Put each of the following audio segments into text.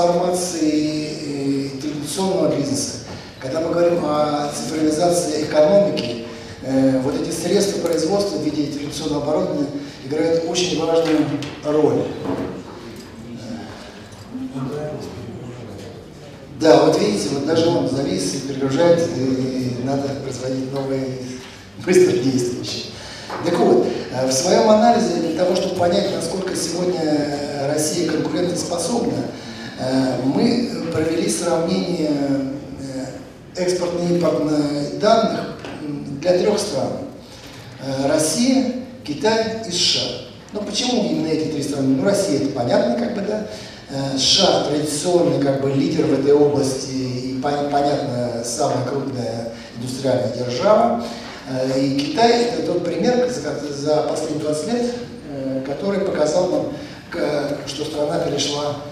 трансформации традиционного бизнеса, когда мы говорим о цифровизации экономики, э, вот эти средства производства в виде традиционного оборудования играют очень важную роль. Да, вот видите, вот даже он завис и перегружает, и надо производить новые быстро действующие. Так вот, э, в своем анализе для того, чтобы понять, насколько сегодня Россия конкурентоспособна, мы провели сравнение э, экспортно-импортных данных для трех стран. Россия, Китай и США. Ну почему именно эти три страны? Ну Россия это понятно, как бы, да. США традиционный как бы лидер в этой области и понятно самая крупная индустриальная держава. Э, и Китай – это тот пример за последние 20 лет, э, который показал нам, что страна перешла э,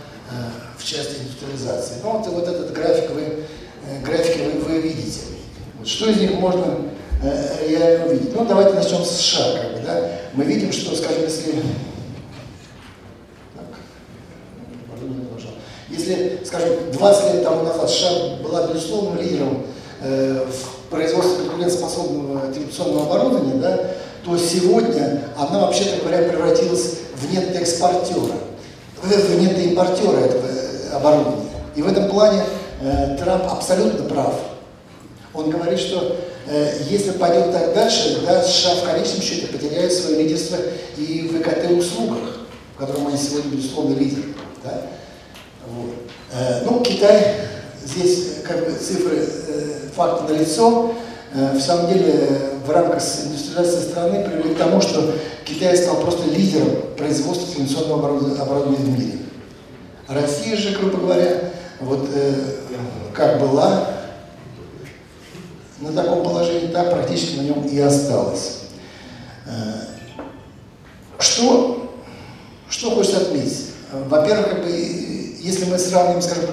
в части индустриализации. Ну, вот, вот этот график вы, графики вы, вы видите. Вот, что из них можно реально увидеть? Ну, давайте начнем с США. Как бы, да? Мы видим, что, скажем, если... Так, если, скажем, 20 лет тому назад США была безусловным лидером э, в производства конкурентоспособного традиционного оборудования, да, то сегодня она, вообще-то говоря, превратилась в нет-экспортера, в нет-импортера этого э, оборудования. И в этом плане э, Трамп абсолютно прав. Он говорит, что э, если пойдет так дальше, да, США в конечном счете потеряют свое лидерство и в ИКТ-услугах, в котором они сегодня, безусловно, лидер. Да? Вот. Э, ну, Китай здесь как бы цифры, э, факты налицо. Э, в самом деле в рамках индустриализации страны привели к тому, что Китай стал просто лидером производства традиционного оборудования в мире. Россия же, грубо говоря, вот э, как была на таком положении, так практически на нем и осталась. Э, что, что хочется отметить? Во-первых, как бы, если мы сравним, скажем,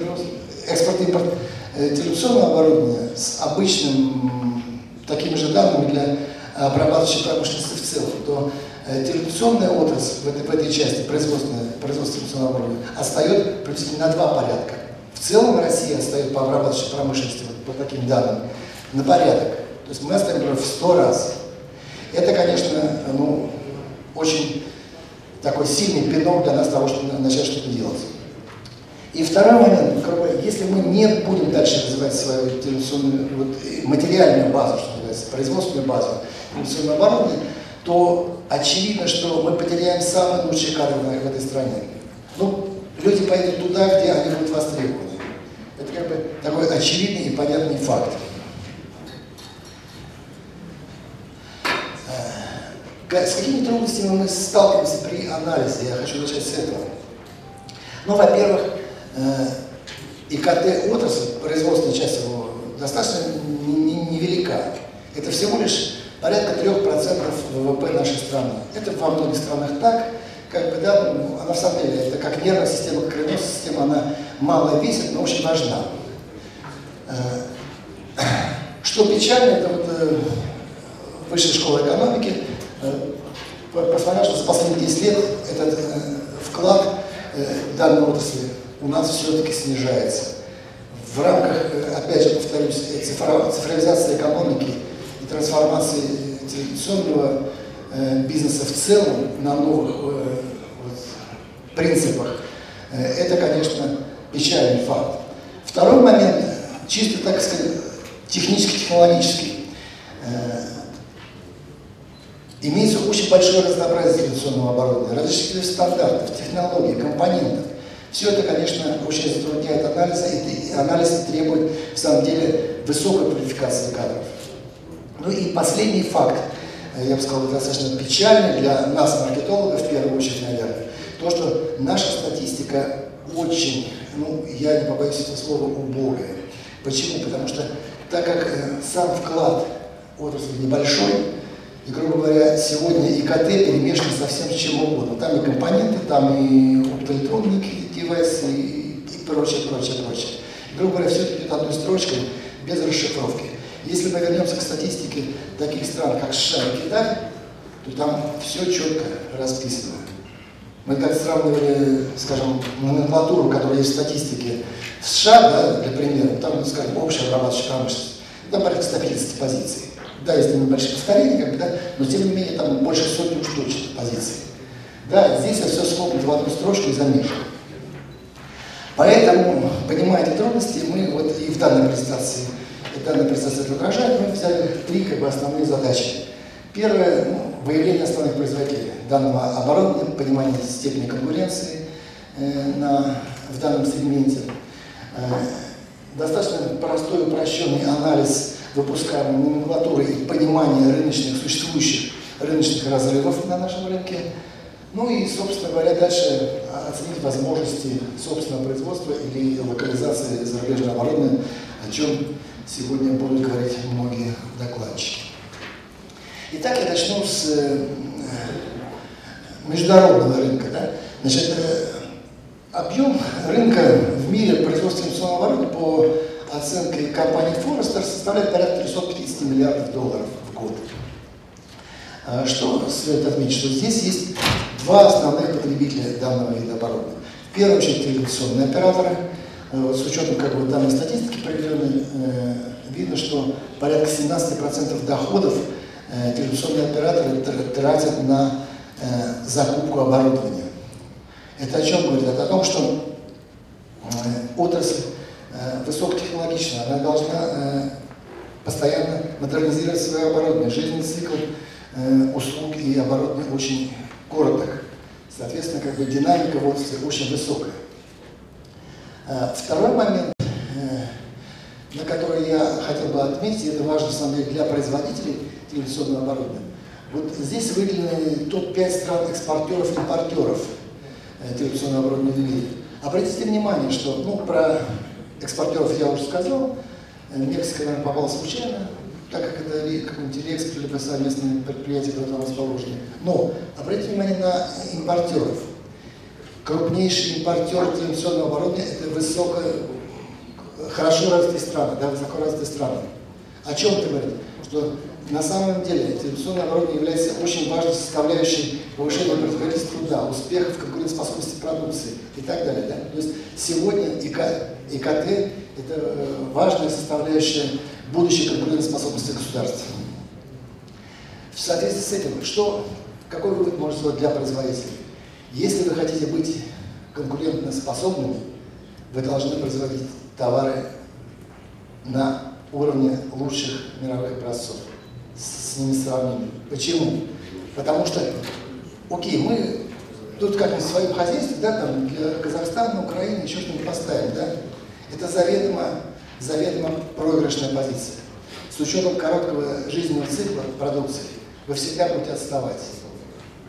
экспорт-импорт э, телевизионного оборудования с обычным такими же данными для обрабатывающей промышленности в целом, то э, телевизионная отрасль в этой, в этой части, производственная, производство телевизионного оборудования, отстает приблизительно на два порядка. В целом Россия отстает по обрабатывающей промышленности, вот, по таким данным, на порядок. То есть мы отстаем, например, в сто раз. Это, конечно, ну, очень такой сильный пинок для нас того, чтобы начать что-то делать. И второй момент, если мы не будем дальше развивать свою вот, материальную базу, что производственную базу инновационного оборудования, то очевидно, что мы потеряем самые лучшие кадры в этой стране. Ну, люди поедут туда, где они будут востребованы. Это как бы такой очевидный и понятный факт. Э, с какими трудностями мы сталкиваемся при анализе? Я хочу начать с этого. Ну, во-первых, Э, ИКТ-отрасль, производственная часть его, достаточно невелика. Это всего лишь порядка 3% ВВП нашей страны. Это во многих странах так, как бы, да, ну, она в самом деле, это как нервная система, как кровяная система, она мало весит, но очень важна. Э, что печально, это вот э, высшая школа экономики посмотрела, что за последние 10 лет этот вклад данной отрасли у нас все-таки снижается. В рамках, э, опять же повторюсь, цифровизации экономики и трансформации традиционного э, бизнеса в целом на новых э, вот, принципах, это, конечно, печальный факт. Второй момент, чисто, так сказать, технически-технологический. Имеется очень большое разнообразие традиционного оборудования, различных стандартов, технологий, компонентов. Все это, конечно, очень затрудняет анализ, и анализ требует, в самом деле, высокой квалификации кадров. Ну и последний факт, э, я бы сказал, достаточно печальный для нас, маркетологов, в первую очередь, наверное, то, что наша статистика очень, ну, я не побоюсь этого слова, убогая. Почему? Потому что так как э, сам вклад отрасли небольшой, и, грубо говоря, сегодня ИКТ перемешан совсем с чем угодно. Там и компоненты, там и оптоэлектронные девайсы и, и прочее, прочее, прочее. И, грубо говоря, все это идет одной строчкой, без расшифровки. Если мы вернемся к статистике таких стран, как США и Китай, то там все четко расписано. Мы как сравнивали, скажем, номенклатуру, которая есть в статистике в США, да, для примера, там, скажем, общая обрабатывающая промышленность, там порядка 150 позиций. Да, есть небольшие повторения, как бы, да, но тем не менее там больше сотни уж точно позиций. Да, здесь все скопано в одну строчку и замешано. Поэтому, понимая эти трудности, мы вот и в данной презентации, и презентация это отражает, мы взяли три как бы, основные задачи. Первое, ну, выявление основных производителей. Данного оборудования, понимание степени конкуренции э, на, в данном сегменте, э, достаточно простой упрощенный анализ выпускаемой номенклатуры и понимание рыночных, существующих рыночных разрывов на нашем рынке – ну и, собственно говоря, дальше оценить возможности собственного производства или локализации зарубежного оборудования, о чем сегодня будут говорить многие докладчики. Итак, я начну с э, международного рынка. Да? Значит, э, объем рынка в мире производства инвестиционного оборудования по оценке компании Forrester составляет порядка 350 миллиардов долларов в год. А что следует отметить, что здесь есть два основных потребителя данного вида оборудования. В первую очередь телевизионные операторы. Э, с учетом как бы, данной статистики проведенной, э, видно, что порядка 17% доходов э, телевизионные операторы тратят на закупку оборудования. Это о чем говорит? Это о том, что отрасль высокотехнологичная, она должна постоянно модернизировать свое оборудование. Жизненный цикл услуг и оборудования очень короток. Соответственно, как бы динамика в отрасли очень высокая. А, второй момент, э, на который я хотел бы отметить, это важно, на самом деле, для производителей телевизионного оборудования. Вот здесь выделены топ-5 стран экспортеров и импортеров э, телевизионного оборудования в мире. Обратите внимание, что, ну, про экспортеров я уже сказал, э, Мексика, наверное, попала случайно, так как это какой-нибудь реэкспорт, либо совместные предприятия, которые там расположены. Но обратите внимание на импортеров. Крупнейший импортер телевизионного оборудования – это высоко, хорошо развитые страны, да, высоко развитые страны. О чем это говорит? Что на самом деле телевизионное оборудование является очень важной составляющей повышения производительности труда, успехов, конкурентоспособности продукции и так далее. Да? То есть сегодня ИКТ – это э, важная составляющая будущей конкурентоспособности государства. В соответствии с этим, что, какой вывод можно сделать для производителей? Если вы хотите быть конкурентоспособными, вы должны производить товары на уровне лучших мировых образцов, с ними сравнимы. Почему? Потому что, окей, мы тут как-нибудь в своем хозяйстве, да, там, для Казахстана, Украины еще что-нибудь поставим, да, это заведомо заведомо проигрышная позиция. С учетом короткого жизненного цикла продукции вы всегда будете отставать.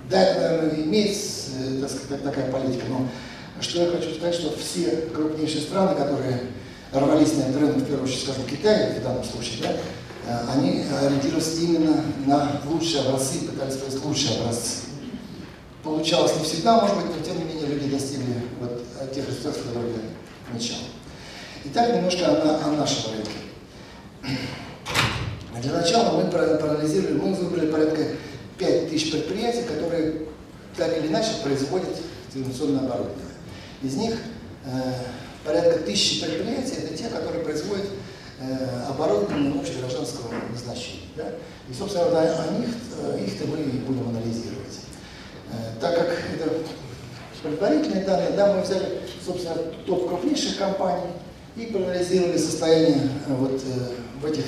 Да, это, наверное, имеет, э, так сказать, такая политика, но что я хочу сказать, что все крупнейшие страны, которые рвались на этот рынок, в первую очередь, скажем, Китай в данном случае, да, э, они ориентировались именно на лучшие образцы, пытались произвести лучшие образцы. Получалось не всегда, может быть, но тем не менее люди достигли вот тех результатов, которые я отмечал. Итак, немножко о, о нашем рынке. Для начала мы проанализировали, мы выбрали порядка 5000 предприятий, которые так или иначе производят телевизионное оборудование. Из них э, порядка тысячи предприятий – это те, которые производят э, оборудование общегражданского назначения. Да? И, собственно, о них, э, их-то мы и будем анализировать. Э, так как это предварительные данные, да, мы взяли, собственно, топ крупнейших компаний – и проанализировали состояние э, вот э, в этих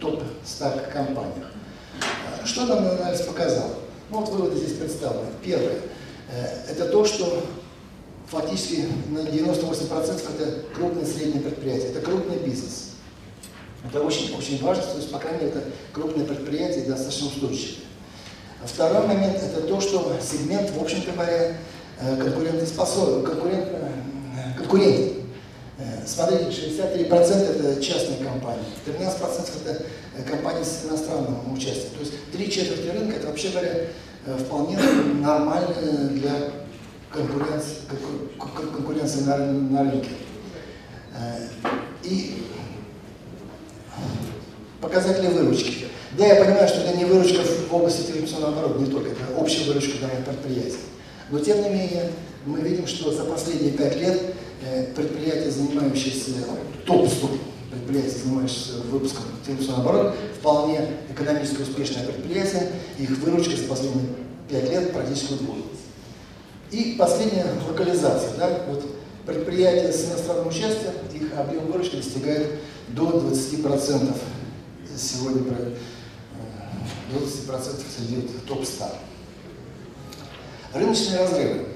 топ-100 компаниях. Э, что нам анализ показал? Ну вот выводы здесь представлены. Первое. Это то, что фактически на 98% это крупные и средние предприятия, это крупный бизнес. Это очень, очень важно, то есть, по крайней мере, это крупные предприятия достаточно устойчивые. Второй момент – это то, что сегмент, в общем-то говоря, конкурентоспособен, конкурент, конкурентен. Э, смотрите, 63% это частные компании, 13% это э, компании с иностранным участием. То есть три четверти рынка это вообще говоря э, вполне нормально для конкуренции, конкуренции на, на рынке. И показатели выручки. Да, я понимаю, что это не выручка в области телевизионного оборудования, не только, это общая выручка данного предприятия. Но тем не менее, мы видим, что за последние пять лет э, предприятия, занимающиеся топ-100 предприятия, занимающиеся выпуском телевизионного оборота, вполне экономически успешное предприятие, их выручка за последние пять лет практически удвоилась. И последняя локализация. Да? Вот предприятия с иностранным участием, их объем выручки достигает до 20%. Сегодня 20% э, среди топ-100. Рыночные разрывы.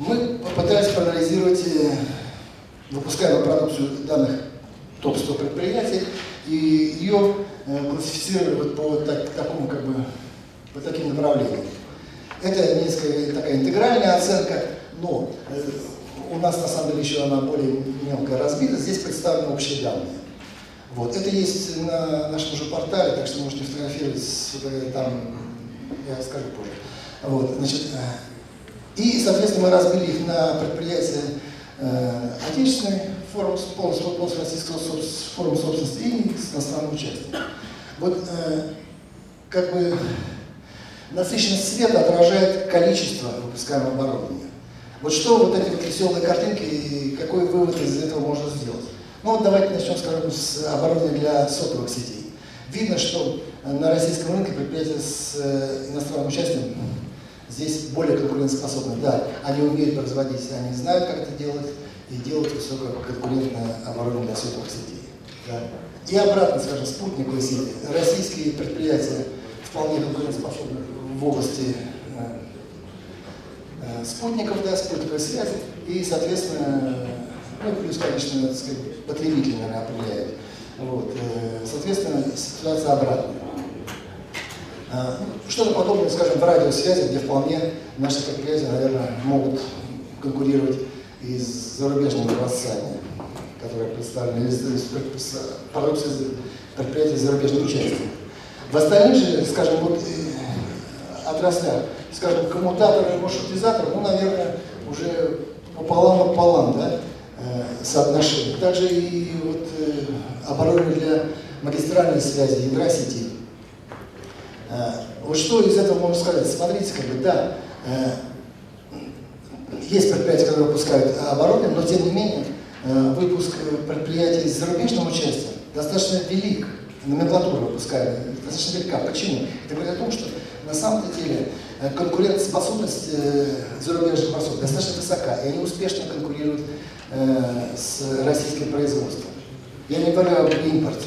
Мы попытались проанализировать э, выпускаемую продукцию данных топ-100 предприятий и ее э, классифицировали по так, такому как бы по таким направлениям. Это несколько такая интегральная оценка, но э, у нас на самом деле еще она более мелко разбита. Здесь представлены общие данные. Вот. Это есть на нашем же портале, так что можете фотографировать там, я скажу позже. Вот, значит, и, соответственно, мы разбили их на предприятия э, отечественной формы, полностью, российского формы собственности и с иностранным участием. Вот э, как бы насыщенность света отражает количество выпускаемого оборудования. Вот что вот эти вот веселые картинки и какой вывод из этого можно сделать? Ну вот давайте начнем, скажем, с оборудования для сотовых сетей. Видно, что на российском рынке предприятия с э, иностранным участием здесь более конкурентоспособны. Да, они умеют производить, они знают, как это делать, и делают высококонкурентное оборудование сотовых сетей. Да. И обратно, скажем, спутниковые сети. Российские предприятия вполне конкурентоспособны в области э, э, спутников, да, спутниковой связи, и, соответственно, ну, плюс, конечно, так сказать, потребители, наверное, определяют. Вот, э, соответственно, ситуация обратная. Что-то подобное, скажем, в радиосвязи, где вполне наши предприятия, наверное, могут конкурировать и с зарубежными образцами, которые представлены, с продукцией предприятий с зарубежным. В остальных же, скажем, вот отраслях, скажем, коммутаторы маршрутизаторы, ну, наверное, уже пополам-пополам, да, э, соотношение. Также и вот э, оборудование для магистральной связи, ядра сети. Э, вот что из этого можно сказать? Смотрите, как бы, да, есть предприятия, которые выпускают оборудование, но тем не менее выпуск предприятий с зарубежным участием достаточно велик. Номенклатура выпускаемая достаточно велика. Почему? Это говорит о том, что на самом деле э, конкурентоспособность э, зарубежных образцов достаточно высока, и они успешно конкурируют э, с российским производством. Я не говорю об импорте,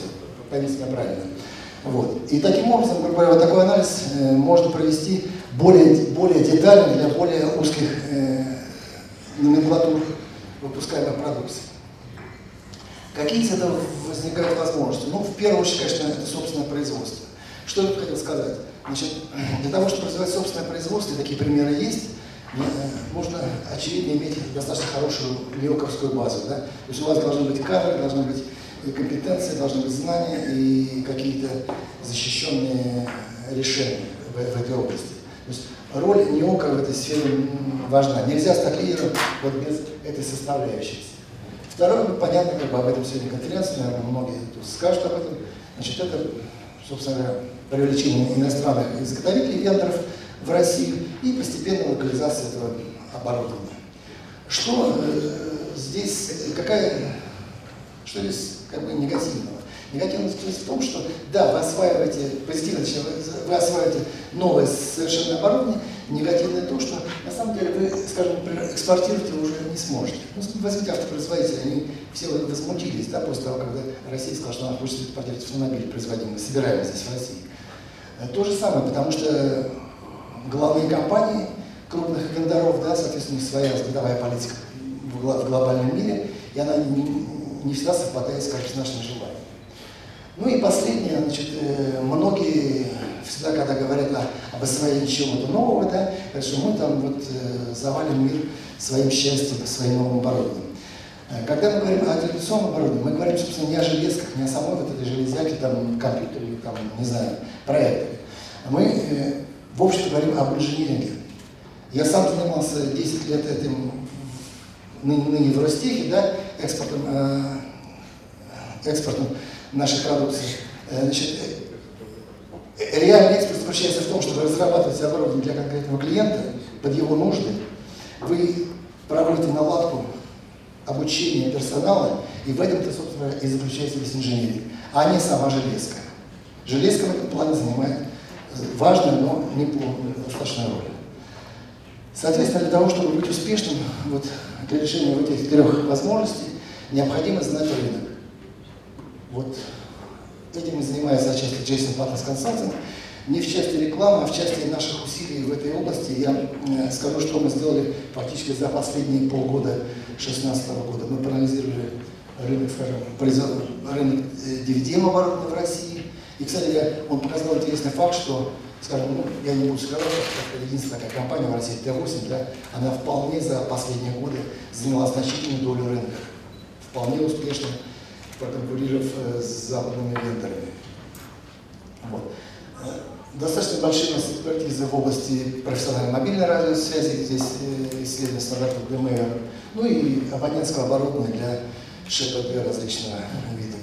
поймите меня правильно. Вот. И таким образом, грубо говоря, вот такой анализ можно провести более, более детально для более узких номенклатур выпускаемой продукции. Какие из этого возникают возможности? Ну, в первую очередь, конечно, это собственное производство. Что я хотел сказать? Значит, для того, чтобы развивать собственное производство, такие примеры есть, э, нужно, очевидно, иметь достаточно хорошую леоковскую базу. Да? То есть у вас должны быть кадры, должны быть компетенции, должны быть знания и какие-то защищенные решения в, в этой области. То есть роль НИОКа в этой сфере важна. Нельзя стать лидером вот без этой составляющей. Второе, ну, понятно, как бы об этом сегодня конференция, наверное, многие тут скажут об этом. Значит, это, собственно говоря, привлечение иностранных изготовителей вендоров в Россию и постепенная локализация этого оборудования. Что э, здесь, какая, что здесь как бы негативного? Негативность в том, что да, вы осваиваете, позитивно, вы осваиваете новое совершенно оборудование, негативное то, что на самом деле вы, скажем, экспортировать уже не сможете. Ну, возьмите автопроизводители, они все возмутились, да, после того, когда Россия сказала, что она хочет экспортировать автомобили, производимые, собираемые здесь в России. Э, то же самое, потому что главные компании крупных вендоров, да, соответственно, своя сбытовая политика в глобальном мире, и она не, не всегда совпадает, скажем, с нашими желаниями. Ну и последнее, значит, э, многие всегда, когда говорят о, об освоении чего-то нового, да, что мы там вот э, завалим мир своим счастьем, своим новым оборудованием. Э, когда мы говорим о традиционном оборудовании, мы говорим, собственно, не о железках, не о самой вот этой железяке, там, компьютере, там, не знаю, проекторе. Мы, в общем говорим об инжиниринге. Я сам занимался 10 лет этим ныне, ныне в Ростехе, да, экспортом, э, экспортом нашей продукции. Значит, реальный экспорт заключается в том, чтобы разрабатывать оборудование для конкретного клиента под его нужды. Вы проводите наладку обучения персонала, и в этом-то, собственно, и заключается весь инженерия, а не сама железка. Железка в этом плане занимает важную, но не полную, достаточно роль. Соответственно, для того, чтобы быть успешным вот, для решения вот этих трех возможностей, необходимо знать рынок. Вот этим и занимается отчасти Джейсон Partners Consulting. Не в части рекламы, а в части наших усилий в этой области. Я э, скажу, что мы сделали практически за последние полгода 2016 года. Мы проанализировали рынок, скажем, рынок DVD оборудования в России. И, кстати, он показал интересный факт, что, скажем, ну, я не буду скрывать, что единственная такая компания в России, Т8, да, она вполне за последние годы заняла значительную долю рынка. Вполне успешно проконкурировав э, с западными вендорами. Вот. Э, достаточно большие экспертизы в области профессиональной мобильной радиосвязи, здесь э, исследование стандартов ДМР, ну и абонентского оборудования для ШПД различного вида,